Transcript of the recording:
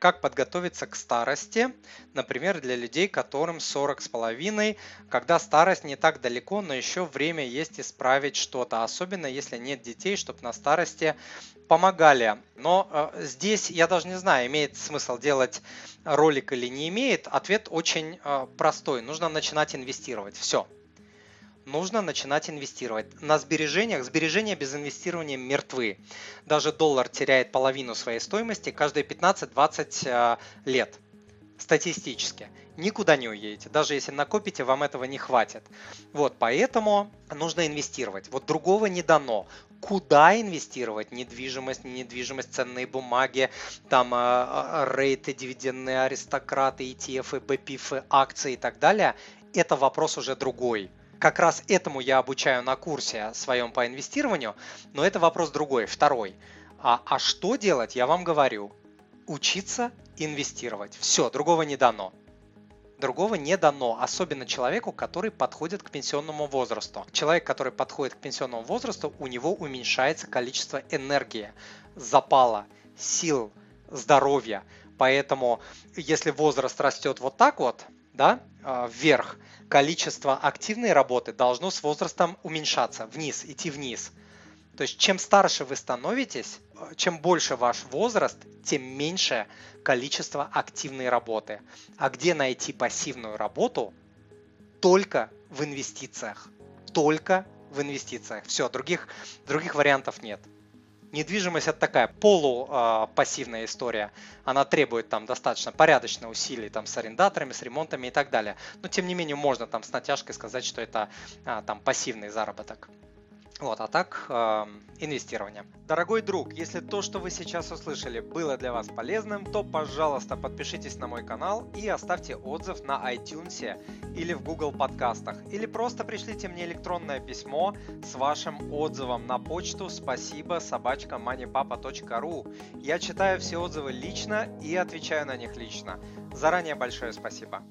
как подготовиться к старости, например, для людей, которым 40 с половиной, когда старость не так далеко, но еще время есть исправить что-то, особенно если нет детей, чтобы на старости помогали. Но э, здесь я даже не знаю, имеет смысл делать ролик или не имеет. Ответ очень э, простой. Нужно начинать инвестировать. Все нужно начинать инвестировать. На сбережениях, сбережения без инвестирования мертвы. Даже доллар теряет половину своей стоимости каждые 15-20 э, лет статистически. Никуда не уедете. Даже если накопите, вам этого не хватит. Вот, поэтому нужно инвестировать. Вот другого не дано. Куда инвестировать? Недвижимость, не недвижимость, ценные бумаги, там э, рейты, дивидендные аристократы, ETF, BPF, акции и так далее. Это вопрос уже другой как раз этому я обучаю на курсе своем по инвестированию, но это вопрос другой, второй. А, а что делать, я вам говорю. Учиться инвестировать. Все, другого не дано. Другого не дано, особенно человеку, который подходит к пенсионному возрасту. Человек, который подходит к пенсионному возрасту, у него уменьшается количество энергии, запала, сил, здоровья. Поэтому, если возраст растет вот так вот, да, а, вверх, количество активной работы должно с возрастом уменьшаться, вниз, идти вниз. То есть чем старше вы становитесь, чем больше ваш возраст, тем меньше количество активной работы. А где найти пассивную работу? Только в инвестициях. Только в инвестициях. Все, других, других вариантов нет. Недвижимость это такая полупассивная история. Она требует там достаточно порядочно усилий там с арендаторами, с ремонтами и так далее. Но тем не менее можно там с натяжкой сказать, что это а, там пассивный заработок. Вот, а так э, инвестирование. Дорогой друг, если то, что вы сейчас услышали, было для вас полезным, то, пожалуйста, подпишитесь на мой канал и оставьте отзыв на iTunes или в Google подкастах. Или просто пришлите мне электронное письмо с вашим отзывом на почту спасибо собачка moneypapa.ru. Я читаю все отзывы лично и отвечаю на них лично. Заранее большое спасибо.